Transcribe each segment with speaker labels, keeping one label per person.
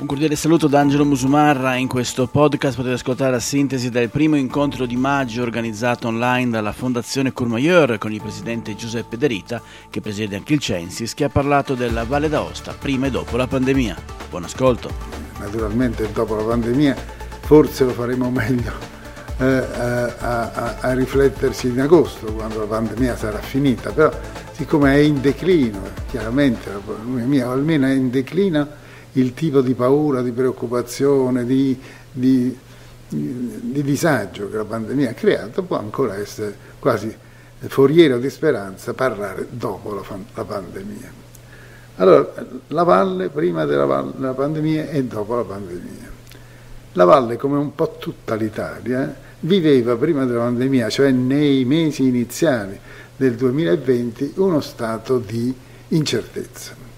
Speaker 1: Un cordiale saluto da Angelo Musumarra. In questo podcast potete ascoltare la sintesi del primo incontro di maggio organizzato online dalla Fondazione Courmayeur con il presidente Giuseppe De Rita, che presiede anche il Censis, che ha parlato della Valle d'Aosta prima e dopo la pandemia. Buon ascolto.
Speaker 2: Naturalmente dopo la pandemia forse lo faremo meglio eh, a, a, a, riflettersi in agosto quando la pandemia sarà finita, però siccome è in declino, chiaramente la pandemia almeno è in declino, il tipo di paura, di preoccupazione, di, di, di disagio che la pandemia ha creato può ancora essere quasi foriero di speranza parlare dopo la, la pandemia. Allora, la valle prima della, della, pandemia e dopo la pandemia. La valle, come un po' tutta l'Italia, viveva prima della pandemia, cioè nei mesi iniziali del 2020, uno stato di incertezza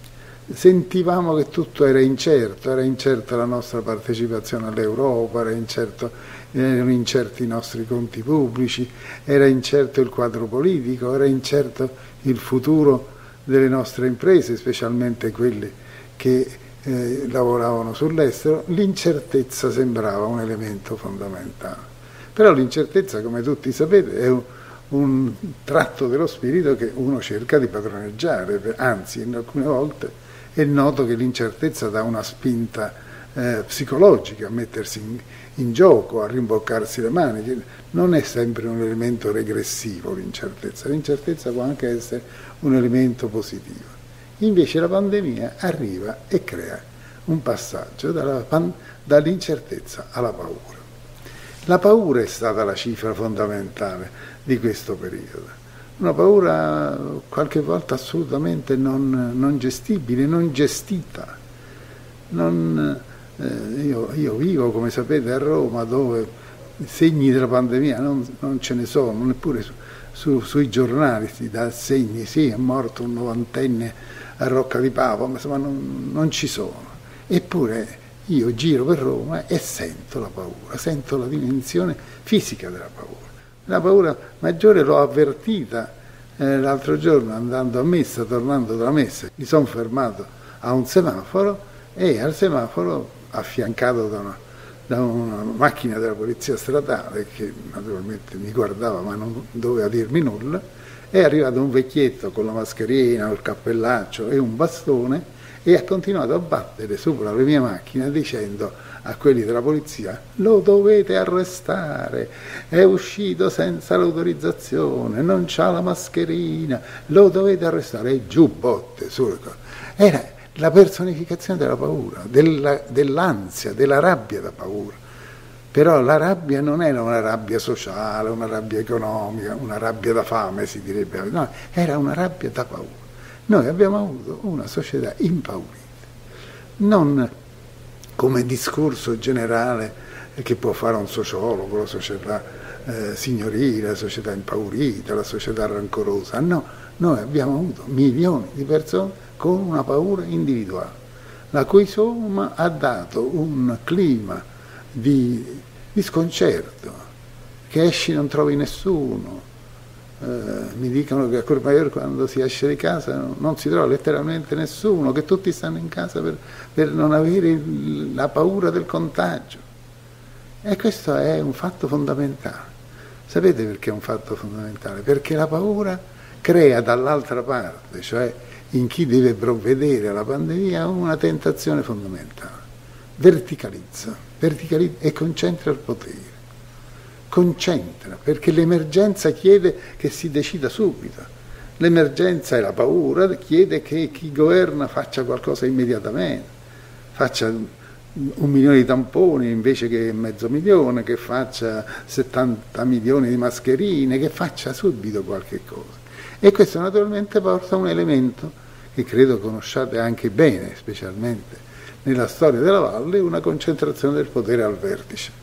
Speaker 2: sentivamo che tutto era incerto, era incerta la nostra partecipazione all'Europa, era incerto, erano incerti i nostri conti pubblici, era incerto il quadro politico, era incerto il futuro delle nostre imprese, specialmente quelle che eh, lavoravano sull'estero, l'incertezza sembrava un elemento fondamentale. Però l'incertezza, come tutti sapete, è un, un tratto dello spirito che uno cerca di padroneggiare, anzi in alcune volte è noto che l'incertezza dà una spinta eh, psicologica a mettersi in, in, gioco, a rimboccarsi le mani, non è sempre un elemento regressivo l'incertezza, l'incertezza può anche essere un elemento positivo. Invece la pandemia arriva e crea un passaggio pan, dall'incertezza alla paura. La paura è stata la cifra fondamentale di questo periodo una paura qualche volta assolutamente non, non gestibile, non gestita. Non, eh, io, io, vivo, come sapete, a Roma dove segni della pandemia non, non ce ne sono, neppure su, su, sui giornali si dà segni, sì è morto un novantenne a Rocca di Pavo, ma insomma non, non ci sono. Eppure io giro per Roma e sento la paura, sento la dimensione fisica della paura. La paura maggiore l'ho avvertita eh, l'altro giorno andando a messa, tornando dalla messa, mi sono fermato a un semaforo e al semaforo, affiancato da una, da una macchina della polizia stradale che naturalmente mi guardava ma non doveva dirmi nulla, è arrivato un vecchietto con la mascherina, il cappellaccio e un bastone e ha continuato a battere sopra le mie macchine dicendo a quelli della polizia lo dovete arrestare, è uscito senza l'autorizzazione, non ha la mascherina, lo dovete arrestare e giù botte. Era la personificazione della paura, della, dell'ansia, della rabbia da paura. Però la rabbia non era una rabbia sociale, una rabbia economica, una rabbia da fame si direbbe, no, era una rabbia da paura. Noi abbiamo avuto una società impaurita, non come discorso generale che può fare un sociologo, la società eh, signorile, la società impaurita, la società rancorosa, no, noi abbiamo avuto milioni di persone con una paura individuale, la cui somma ha dato un clima di, di sconcerto, che esci non trovi nessuno, eh, mi dicono che a Courmayeur quando si esce di casa non, non, si trova letteralmente nessuno, che tutti stanno in casa per, per non avere il, la paura del contagio. E questo è un fatto fondamentale. Sapete perché è un fatto fondamentale? Perché la paura crea dall'altra parte, cioè in chi deve provvedere alla pandemia, una tentazione fondamentale. Verticalizza, verticalizza e concentra il potere concentra, perché l'emergenza chiede che si decida subito. L'emergenza e la paura chiede che chi governa faccia qualcosa immediatamente, faccia un milione di tamponi invece che mezzo milione, che faccia 70 milioni di mascherine, che faccia subito qualche cosa. E questo naturalmente porta a un elemento che credo conosciate anche bene, specialmente nella storia della valle, una concentrazione del potere al vertice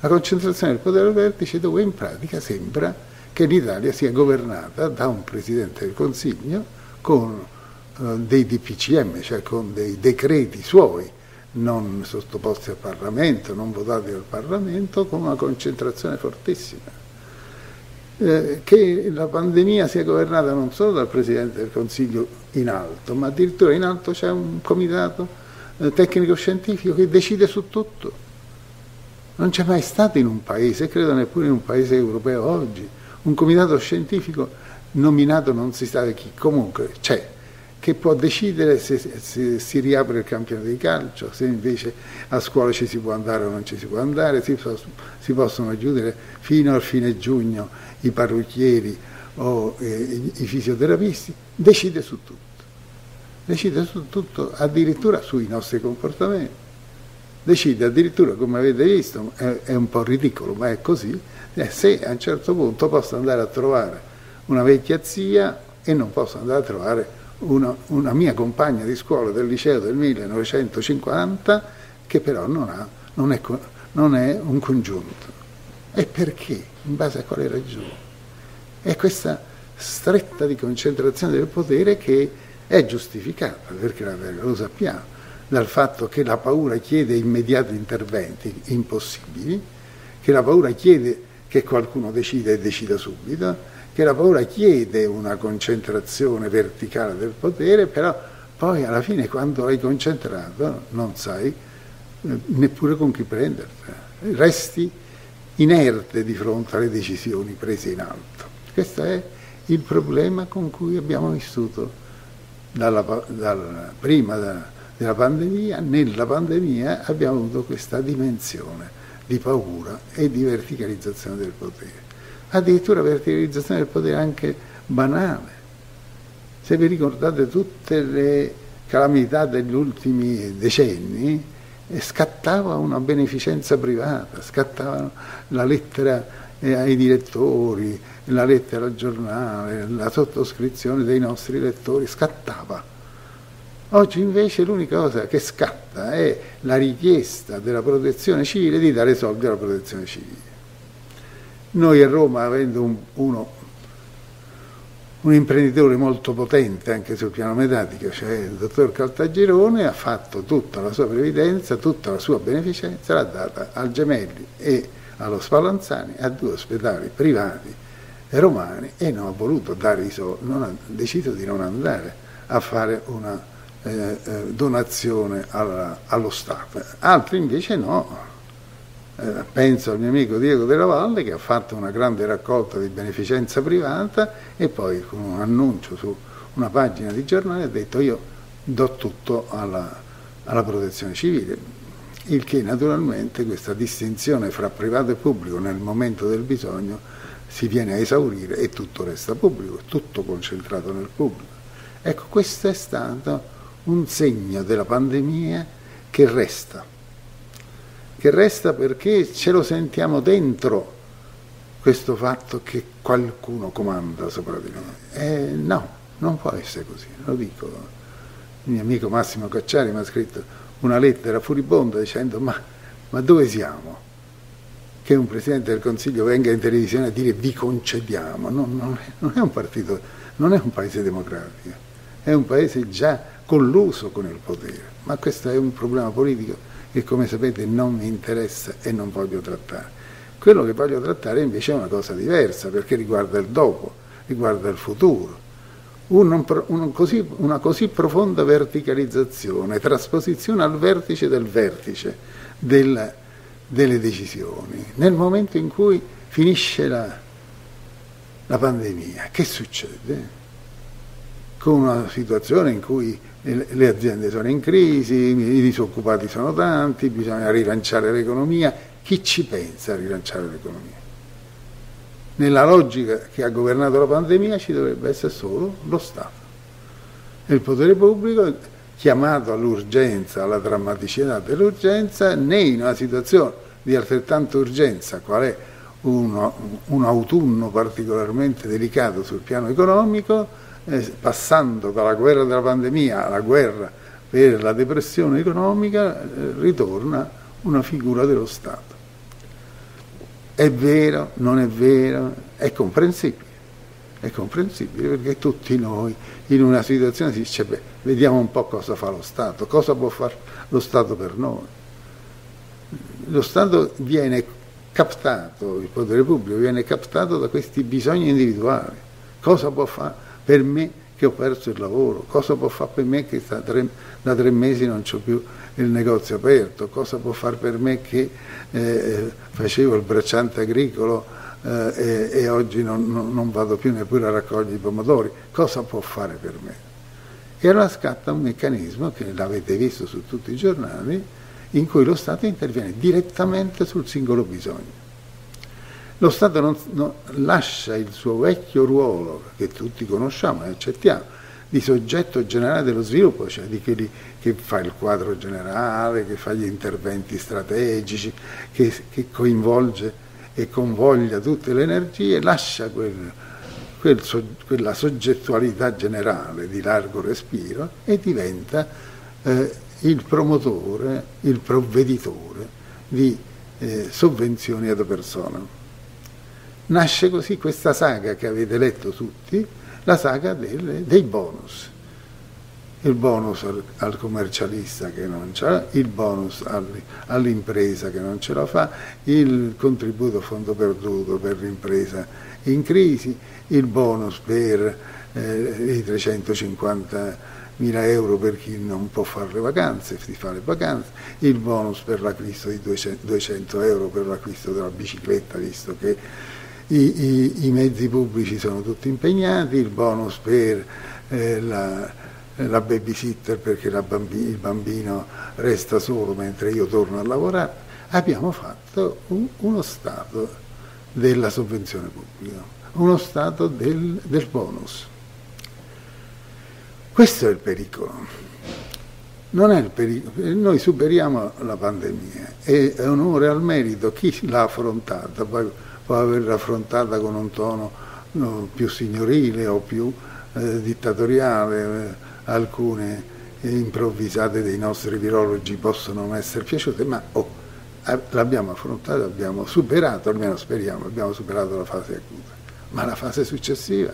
Speaker 2: la concentrazione del potere al vertice dove in pratica sembra che l'Italia sia governata da un Presidente del Consiglio con eh, dei DPCM, cioè con dei decreti suoi, non sottoposti al Parlamento, non votati dal Parlamento, con una concentrazione fortissima. Eh, che la pandemia sia governata non solo dal Presidente del Consiglio in alto, ma addirittura in alto c'è un comitato eh, tecnico-scientifico che decide su tutto. Non c'è mai stato in un paese, e credo neppure in un paese europeo oggi, un comitato scientifico nominato non si sa da chi, comunque c'è, che può decidere se, se, si riapre il campionato di calcio, se invece a scuola ci si può andare o non ci si può andare, si, si possono chiudere fino al fine giugno i parrucchieri o eh, i fisioterapisti, decide su tutto, decide su tutto, addirittura sui nostri comportamenti, decide addirittura, come avete visto, è, è un po' ridicolo, ma è così, eh, se a un certo punto posso andare a trovare una vecchia zia e non posso andare a trovare una, una, mia compagna di scuola del liceo del 1950 che però non, ha, non, è, non è un congiunto. E perché? In base a quale ragione? È questa stretta di concentrazione del potere che è giustificata, perché lo sappiamo, dal fatto che la paura chiede immediati interventi impossibili, che la paura chiede che qualcuno decida e decida subito, che la paura chiede una concentrazione verticale del potere, però poi alla fine quando hai concentrato non sai eh, neppure con chi prenderla, resti inerte di fronte alle decisioni prese in alto. Questo è il problema con cui abbiamo vissuto dalla, dalla, prima da, della pandemia, nella pandemia abbiamo avuto questa dimensione di paura e di verticalizzazione del potere addirittura verticalizzazione del potere anche banale. Se vi ricordate tutte le calamità degli ultimi decenni, eh, scattava una beneficenza privata, scattava la lettera eh, ai direttori, la lettera al giornale, la sottoscrizione dei nostri lettori, scattava. Oggi invece l'unica cosa che scatta è la richiesta della protezione civile di dare soldi alla protezione civile. Noi a Roma, avendo un, uno, un imprenditore molto potente anche sul piano mediatico, cioè il dottor Caltagirone, ha fatto tutta la sua previdenza, tutta la sua beneficenza, l'ha data al Gemelli e allo Spallanzani, a due ospedali privati romani e non ha voluto dare i soldi, ha deciso di non andare a fare una eh, eh, donazione alla, allo Stato. Altri invece no, eh, penso al mio amico Diego della Valle che ha fatto una grande raccolta di beneficenza privata e poi con un annuncio su una pagina di giornale ha detto io do tutto alla, alla protezione civile, il che naturalmente questa distinzione fra privato e pubblico nel momento del bisogno si viene a esaurire e tutto resta pubblico, tutto concentrato nel pubblico. Ecco, questo è stato un segno della pandemia che resta che resta perché ce lo sentiamo dentro questo fatto che qualcuno comanda sopra di noi. Eh, no, non può essere così, lo dico. Il mio amico Massimo Cacciari mi ha scritto una lettera furibonda dicendo ma, ma dove siamo? Che un Presidente del Consiglio venga in televisione a dire vi concediamo, non, non, è, non è un partito, non è un paese democratico, è un paese già colluso con il potere, ma questo è un problema politico che come sapete non mi interessa e non voglio trattare. Quello che voglio trattare invece è una cosa diversa perché riguarda il dopo, riguarda il futuro. Un, un così, una così profonda verticalizzazione, trasposizione al vertice del vertice del, delle decisioni. Nel momento in cui finisce la, la pandemia, che succede? Con una situazione in cui le aziende sono in crisi, i disoccupati sono tanti, bisogna rilanciare l'economia. Chi ci pensa a rilanciare l'economia? Nella logica che ha governato la pandemia ci dovrebbe essere solo lo Stato. Il potere pubblico chiamato all'urgenza, alla drammaticità dell'urgenza, né in una situazione di altrettanta urgenza, qual è un, un autunno particolarmente delicato sul piano economico, eh, passando dalla guerra della pandemia alla guerra per la depressione economica, eh, ritorna una figura dello Stato. È vero, non è vero, è comprensibile, è comprensibile perché tutti noi in una situazione si dice, beh, vediamo un po' cosa fa lo Stato, cosa può fare lo Stato per noi. Lo Stato viene captato, il potere pubblico viene captato da questi bisogni individuali. Cosa può fare? Per me che ho perso il lavoro, cosa può fare per me che tre, da tre mesi non ho più il negozio aperto, cosa può fare per me che eh, facevo il bracciante agricolo eh, e, e, oggi non, non, non, vado più neppure a raccogliere i pomodori, cosa può fare per me? E allora scatta un meccanismo che l'avete visto su tutti i giornali, in cui lo Stato interviene direttamente sul singolo bisogno. Lo Stato non, non, lascia il suo vecchio ruolo, che tutti conosciamo e accettiamo, di soggetto generale dello sviluppo, cioè di quelli che fa il quadro generale, che fa gli interventi strategici, che, che coinvolge e convoglia tutte le energie, lascia quel, quel, quella soggettualità generale di largo respiro e diventa eh, il promotore, il provveditore di eh, sovvenzioni ad persona. Nasce così questa saga che avete letto tutti, la saga delle, dei bonus. Il bonus al, al, commercialista che non ce l'ha, il bonus all'impresa che non ce la fa, il contributo a fondo perduto per l'impresa in crisi, il bonus per eh, i 350 mila euro per chi non può fare le vacanze, si fa le vacanze, il bonus per l'acquisto di 200 euro per l'acquisto della bicicletta, visto che i, i, i, mezzi pubblici sono tutti impegnati, il bonus per eh, la, la, babysitter perché la bambi, il bambino resta solo mentre io torno a lavorare, abbiamo fatto un, uno Stato della sovvenzione pubblica, uno Stato del, del bonus. Questo è il pericolo. Non è il pericolo, noi superiamo la pandemia e è onore al merito. Chi l'ha affrontata, può averla affrontata con un tono no, più signorile o più eh, dittatoriale, eh, alcune improvvisate dei nostri virologi possono non essere piaciute, ma oh, l'abbiamo affrontata, abbiamo superato, almeno speriamo, abbiamo superato la fase acuta, ma la fase successiva,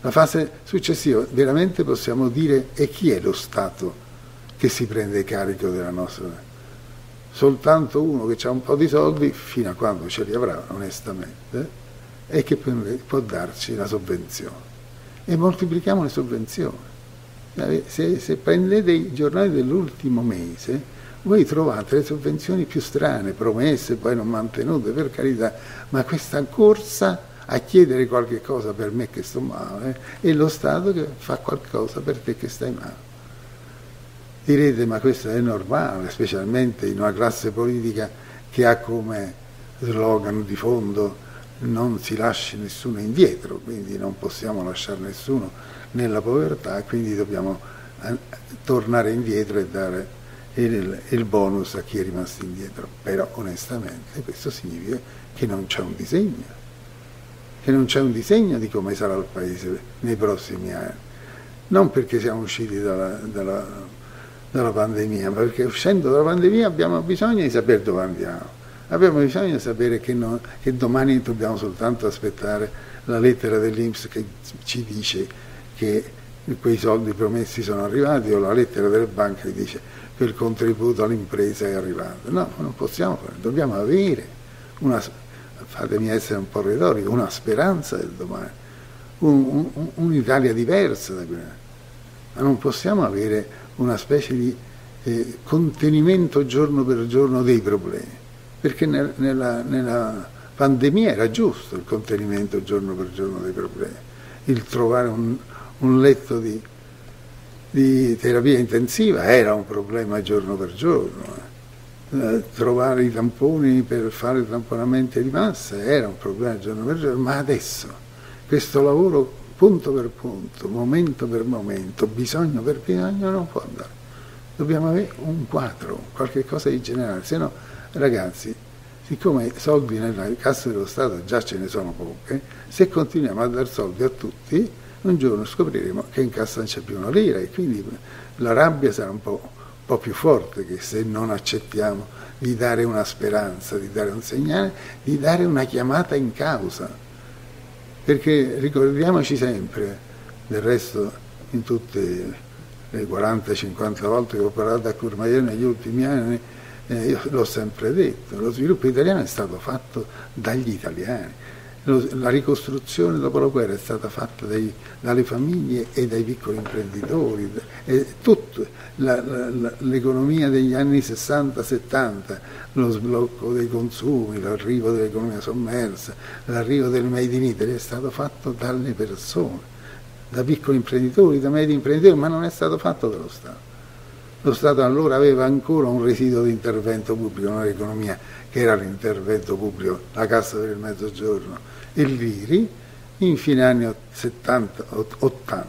Speaker 2: la fase successiva veramente possiamo dire e chi è lo Stato che si prende carico della nostra soltanto uno che ha un po' di soldi, fino a quando ce li avrà onestamente, e che può darci la sovvenzione. E moltiplichiamo le sovvenzioni. Se, se prendete i giornali dell'ultimo mese, voi trovate le sovvenzioni più strane, promesse, poi non mantenute, per carità, ma questa corsa a chiedere qualche cosa per me che sto male e lo Stato che fa qualcosa per te che stai male. Direte ma questo è normale, specialmente in una classe politica che ha come slogan di fondo non si lasci nessuno indietro, quindi non possiamo lasciare nessuno nella povertà, quindi dobbiamo eh, tornare indietro e dare il, il bonus a chi è rimasto indietro. Però onestamente questo significa che non c'è un disegno, che non c'è un disegno di come sarà il Paese nei prossimi anni. Non perché siamo usciti dalla, dalla dalla pandemia, perché uscendo dalla pandemia abbiamo bisogno di sapere dove andiamo, abbiamo bisogno di sapere che, no, che domani dobbiamo soltanto aspettare la lettera dell'Inps che ci dice che quei soldi promessi sono arrivati o la lettera delle banche che dice che il contributo all'impresa è arrivato. No, non possiamo fare, dobbiamo avere una, fatemi essere un po' retorico, una speranza del domani, un, un, un'Italia diversa da quella. Ma non possiamo avere una specie di eh, contenimento giorno per giorno dei problemi, perché nel, nella, nella, pandemia era giusto il contenimento giorno per giorno dei problemi, il trovare un, un letto di, di, terapia intensiva era un problema giorno per giorno. Eh, trovare i tamponi per fare tamponamenti di massa era un problema giorno per giorno, ma adesso questo lavoro punto per punto, momento per momento, bisogno per bisogno non può andare. Dobbiamo avere un quadro, qualche cosa di generale, se no ragazzi, siccome soldi nella cassa dello Stato già ce ne sono poche, se continuiamo a dar soldi a tutti, un giorno scopriremo che in cassa non c'è più una lira e quindi la rabbia sarà un po', po' più forte che se non accettiamo di dare una speranza, di dare un segnale, di dare una chiamata in causa perché ricordiamoci sempre, del resto in tutte le 40-50 volte che ho parlato a Courmayeur negli ultimi anni, eh, io l'ho sempre detto, lo sviluppo italiano è stato fatto dagli italiani. La ricostruzione dopo la guerra è stata fatta dai, dalle famiglie e dai piccoli imprenditori, tutta l'economia degli anni 60-70, lo sblocco dei consumi, l'arrivo dell'economia sommersa, l'arrivo del Made in Italy è stato fatto dalle persone, da piccoli imprenditori, da medi imprenditori, ma non è stato fatto dallo Stato. Lo Stato allora aveva ancora un residuo di intervento pubblico nell'economia, che era l'intervento pubblico, la Cassa per il Mezzogiorno e l'IRI, in fine anni 70-80.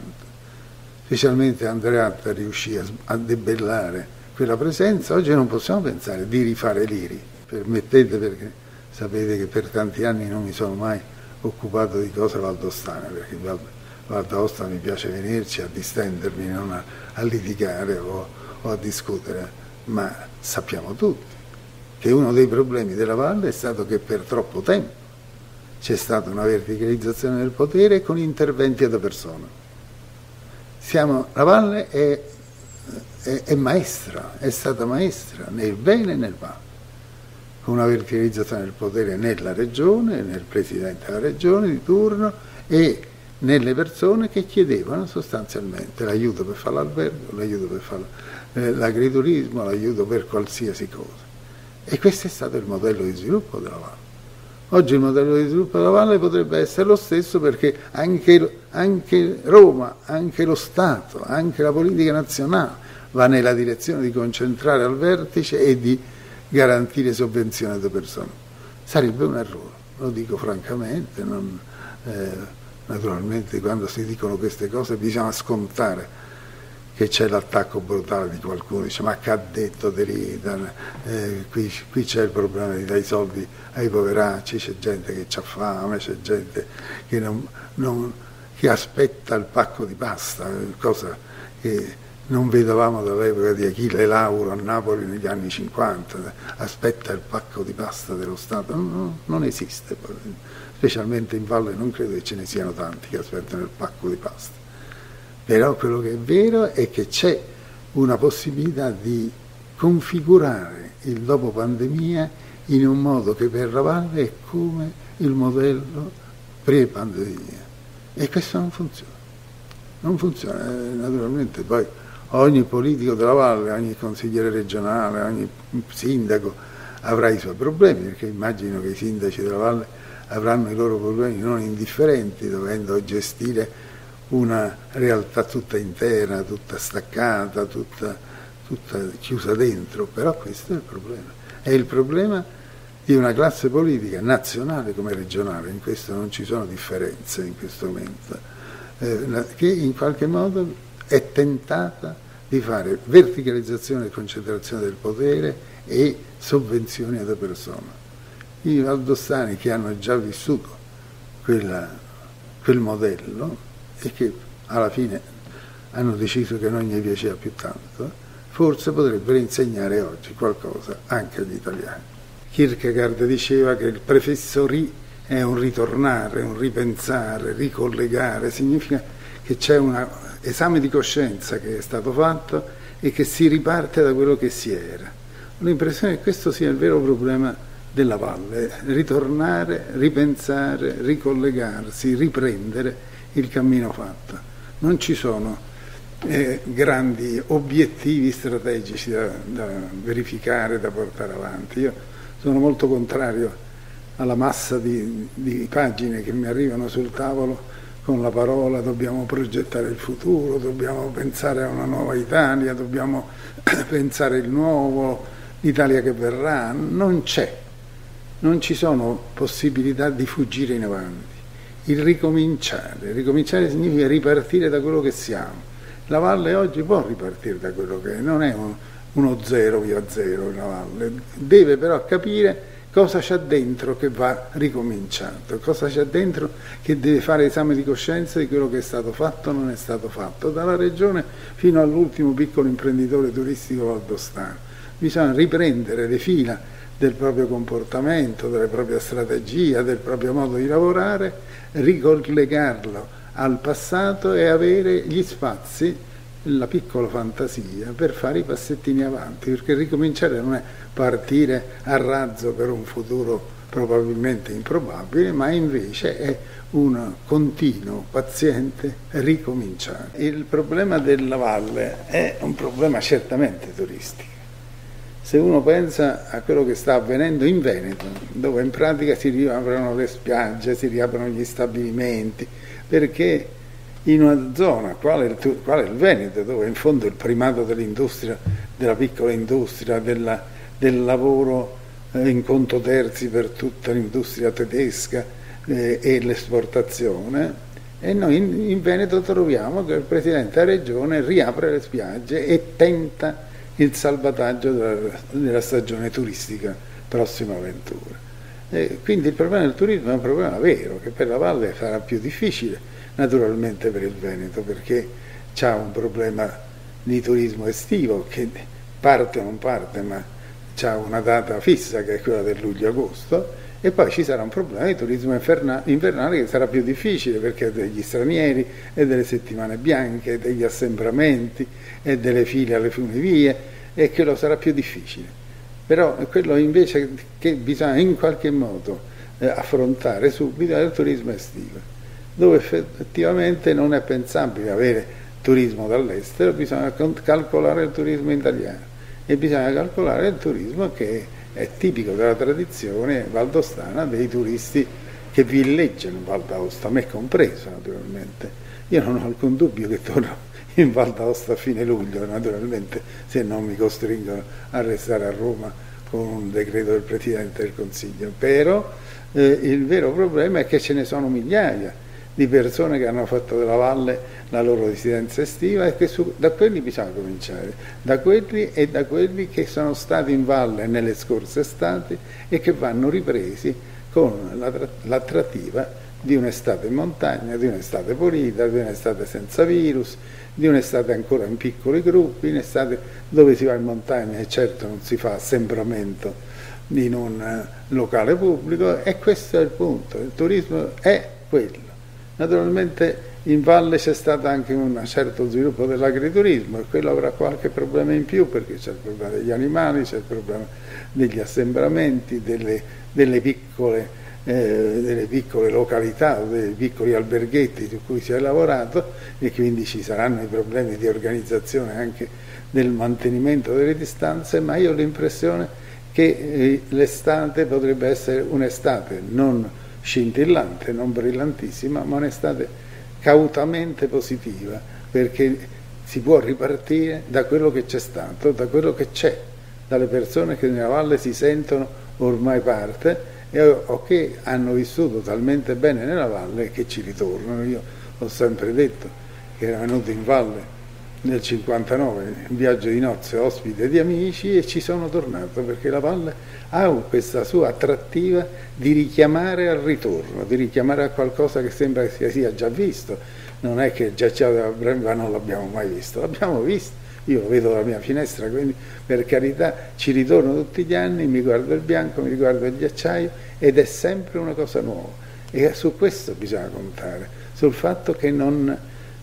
Speaker 2: Specialmente Andreatta riuscì a debellare quella presenza, oggi non possiamo pensare di rifare l'IRI, permettete perché sapete che per tanti anni non mi sono mai occupato di cose valdostane, perché Val d'Aosta mi piace venirci a distendermi, non a, a litigare o o a discutere, ma sappiamo tutti che uno dei problemi della valle è stato che per troppo tempo c'è stata una verticalizzazione del potere con interventi ad persona. Siamo, la valle è, è, è maestra, è stata maestra nel bene e nel male con una verticalizzazione del potere nella regione, nel presidente della regione di turno e nelle persone che chiedevano sostanzialmente l'aiuto per fare l'albergo, l'aiuto per fare eh, l'agriturismo, l'aiuto per qualsiasi cosa. E questo è stato il modello di sviluppo della Valle. Oggi il modello di sviluppo della Valle potrebbe essere lo stesso perché anche, anche Roma, anche lo Stato, anche la politica nazionale va nella direzione di concentrare al vertice e di garantire sovvenzioni alle persone. Sarebbe un errore, lo dico francamente, non, eh, naturalmente quando si dicono queste cose bisogna scontare che c'è l'attacco brutale di qualcuno, dice ma che ha detto Derrida, eh, qui, qui, c'è il problema di dare i soldi ai poveracci, c'è gente che ha fame, c'è gente che, non, non, che aspetta il pacco di pasta, cosa che non vedevamo dall'epoca di Achille Lauro a Napoli negli anni 50, aspetta il pacco di pasta dello Stato, non, non esiste, specialmente in valle non credo che ce ne siano tanti che aspettano il pacco di pasta. Però quello che è vero è che c'è una possibilità di configurare il dopo pandemia in un modo che per la valle è come il modello pre-pandemia. E questo non funziona. Non funziona, eh, naturalmente poi ogni politico della valle, ogni consigliere regionale, ogni sindaco avrà i suoi problemi, perché immagino che i sindaci della valle avranno i loro problemi non indifferenti, dovendo gestire una realtà tutta interna, tutta staccata, tutta, tutta chiusa dentro, però questo è il problema. È il problema di una classe politica nazionale come regionale, in questo non ci sono differenze in questo momento, eh, che in qualche modo è tentata di fare verticalizzazione e concentrazione del potere e sovvenzioni alle persone. I valdostani che hanno già vissuto quella, quel modello e che alla fine hanno deciso che non gli piaceva più tanto, forse potrebbero insegnare oggi qualcosa anche agli italiani. Kierkegaard diceva che il prefisso ri è un ritornare, un ripensare, ricollegare, significa che c'è un esame di coscienza che è stato fatto e che si riparte da quello che si era. Ho l'impressione che questo sia il vero problema della valle, ritornare, ripensare, ricollegarsi, riprendere il cammino fatto. Non ci sono eh, grandi obiettivi strategici da, da verificare, da portare avanti. Io sono molto contrario alla massa di, di, pagine che mi arrivano sul tavolo con la parola dobbiamo progettare il futuro, dobbiamo pensare a una nuova Italia, dobbiamo pensare il nuovo, l'Italia che verrà. Non c'è, non ci sono possibilità di fuggire in avanti. Il ricominciare, ricominciare significa ripartire da quello che siamo. La valle oggi può ripartire da quello che è, non è uno zero via zero la valle, deve però capire cosa c'è dentro che va ricominciato, cosa c'è dentro che deve fare esame di coscienza di quello che è stato fatto o non è stato fatto, dalla regione fino all'ultimo piccolo imprenditore turistico valdostano. Bisogna riprendere le fila del proprio comportamento, della propria strategia, del proprio modo di lavorare, ricollegarlo al passato e avere gli spazi la piccola fantasia per fare i passettini avanti, perché ricominciare non è partire a razzo per un futuro probabilmente improbabile, ma invece è un continuo, paziente ricominciare. Il problema della valle è un problema certamente turistico. Se uno pensa a quello che sta avvenendo in Veneto, dove in pratica si riaprono le spiagge, si riaprono gli stabilimenti, perché in una zona quale il, quale il Veneto, dove in fondo il primato dell'industria, della piccola industria, della, del lavoro eh, in conto terzi per tutta l'industria tedesca eh, e l'esportazione, e noi in, in, Veneto troviamo che il Presidente della Regione riapre le spiagge e tenta il salvataggio della stagione turistica prossima avventura. E quindi il problema del turismo è un problema vero, che per la Valle sarà più difficile, naturalmente per il Veneto, perché c'è un problema di turismo estivo che parte o non parte, ma c'è una data fissa che è quella del luglio-agosto e poi ci sarà un problema di turismo invernale che sarà più difficile perché degli stranieri e delle settimane bianche, degli assembramenti e delle file alle funivie e che lo sarà più difficile. Però quello invece che bisogna in qualche modo eh, affrontare subito è il turismo estivo, dove effettivamente non è pensabile avere turismo dall'estero, bisogna calcolare il turismo italiano e bisogna calcolare il turismo che è tipico della tradizione valdostana dei turisti che villeggiano in Val d'Aosta, me compreso naturalmente. Io non ho alcun dubbio che torno in Val d'Aosta a fine luglio, naturalmente, se non mi costringono a restare a Roma con un decreto del Presidente del Consiglio. Però eh, il vero problema è che ce ne sono migliaia di persone che hanno fatto della valle la loro residenza estiva e che su, da quelli bisogna cominciare, da quelli e da quelli che sono stati in valle nelle scorse estati e che vanno ripresi con l'attrattiva di un'estate in montagna, di un'estate pulita, di un'estate senza virus, di un'estate ancora in piccoli gruppi, un'estate dove si va in montagna e certo non si fa assembramento in un locale pubblico e questo è il punto, il turismo è quello. Naturalmente in valle c'è stato anche un certo sviluppo dell'agriturismo e quello avrà qualche problema in più perché c'è il problema degli animali, c'è il problema degli assembramenti, delle, delle, piccole, eh, delle piccole, località, dei piccoli alberghetti su cui si è lavorato e quindi ci saranno i problemi di organizzazione anche del mantenimento delle distanze, ma io ho l'impressione che eh, l'estate potrebbe essere un'estate non scintillante, non brillantissima, ma un'estate cautamente positiva, perché si può ripartire da quello che c'è stato, da quello che c'è, dalle persone che nella valle si sentono ormai parte e, o che hanno vissuto talmente bene nella valle che ci ritornano. Io ho sempre detto che era venuto in valle nel 59 in viaggio di nozze ospite di amici e ci sono tornato perché la valle ha questa sua attrattiva di richiamare al ritorno, di richiamare a qualcosa che sembra che si sia già visto. Non è che già c'è della Bremba non l'abbiamo mai visto, l'abbiamo visto. Io lo vedo dalla mia finestra, quindi per carità ci ritorno tutti gli anni, mi guardo il bianco, mi riguardo il ghiacciaio ed è sempre una cosa nuova. E su questo bisogna contare, sul fatto che non,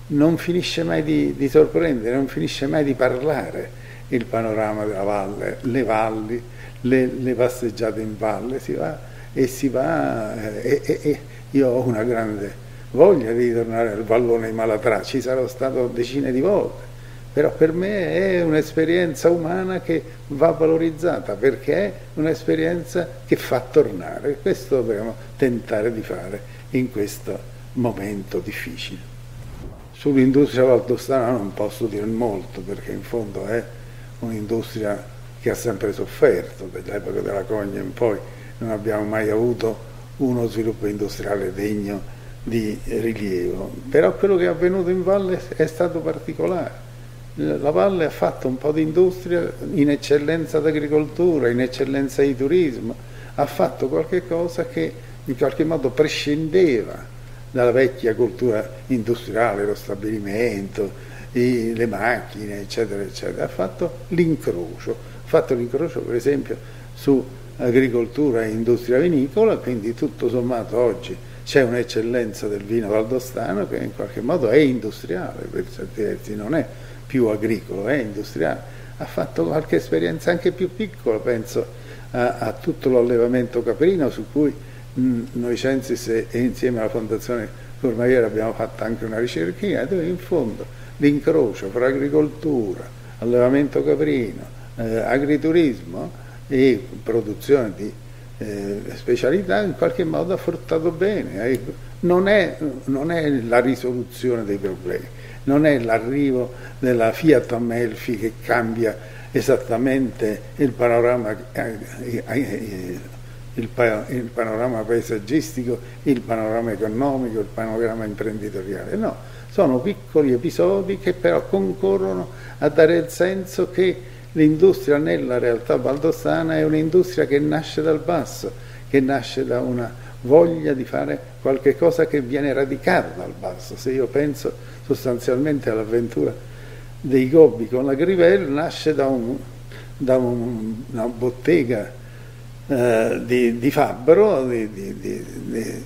Speaker 2: non finisce mai di, di sorprendere, non finisce mai di parlare il panorama della valle, le valli, le, le passeggiate in valle, si va e si va eh, e, e, e, io ho una grande voglia di tornare al vallone di Malatrà, ci sarò stato decine di volte, però per me è un'esperienza umana che va valorizzata perché è un'esperienza che fa tornare, questo dobbiamo tentare di fare in questo momento difficile. Sull'industria valdostana non posso dire molto perché in fondo è un'industria che ha sempre sofferto dall'epoca della Cogna in poi, non abbiamo mai avuto uno sviluppo industriale degno di rilievo. Però quello che è avvenuto in valle è stato particolare. La valle ha fatto un po' di industria in eccellenza d'agricoltura, in eccellenza di turismo, ha fatto qualche cosa che in qualche modo prescindeva dalla vecchia cultura industriale, lo stabilimento, i, le macchine, eccetera, eccetera. Ha fatto l'incrocio fatto l'incrocio per esempio su agricoltura e industria vinicola, quindi tutto sommato oggi c'è un'eccellenza del vino valdostano che in qualche modo è industriale, per certi versi non è più agricolo, è industriale. Ha fatto qualche esperienza anche più piccola, penso a, a tutto l'allevamento caprino su cui noi Censis e, insieme alla Fondazione Cormaiera abbiamo fatto anche una ricerchina dove in fondo l'incrocio fra agricoltura, allevamento caprino, eh, agriturismo e produzione di eh, specialità in qualche modo ha fruttato bene. Non, è, non, è, la risoluzione dei problemi, non è l'arrivo della Fiat Amelfi che cambia esattamente il panorama, eh, il, il panorama paesaggistico, il panorama economico, il panorama imprenditoriale. No, sono piccoli episodi che però concorrono a dare il senso che l'industria nella realtà valdostana è un'industria che nasce dal basso, che nasce da una voglia di fare qualche cosa che viene radicata dal basso. Se io penso sostanzialmente all'avventura dei Gobbi con la Grivelle, nasce da, un, da un, una bottega eh, di, di, Fabbro, di, di,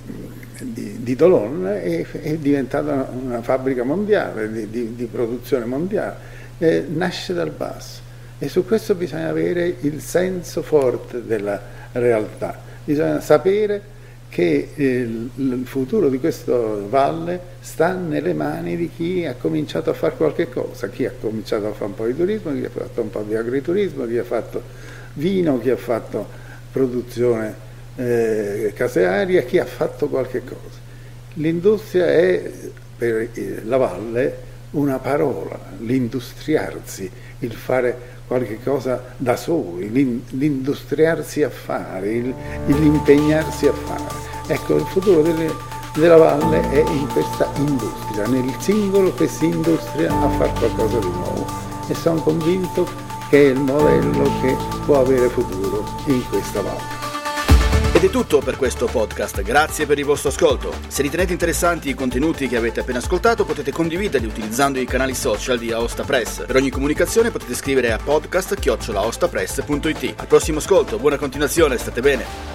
Speaker 2: di Dolon, e è diventata una, fabbrica mondiale, di, produzione mondiale. Eh, nasce dal basso e su questo bisogna avere il senso forte della realtà, bisogna sapere che il futuro di questa valle sta nelle mani di chi ha cominciato a fare qualche cosa, chi ha cominciato a fare un po' di turismo, chi ha fatto un po' di agriturismo, chi ha fatto vino, chi ha fatto produzione eh, casearia, chi ha fatto qualche cosa. L'industria è per la valle una parola, l'industriarsi, il fare qualche cosa da soli, l'industriarsi a fare, il, l'impegnarsi a fare. Ecco, il futuro delle, della valle è in questa industria, nel singolo che si industria a fare qualcosa di nuovo e sono convinto che è il modello che può avere futuro in questa valle.
Speaker 1: Ed è tutto per questo podcast, grazie per il vostro ascolto. Se ritenete interessanti i contenuti che avete appena ascoltato potete condividerli utilizzando i canali social di Aosta Press. Per ogni comunicazione potete scrivere a podcast.it. Al prossimo ascolto, buona continuazione, state bene.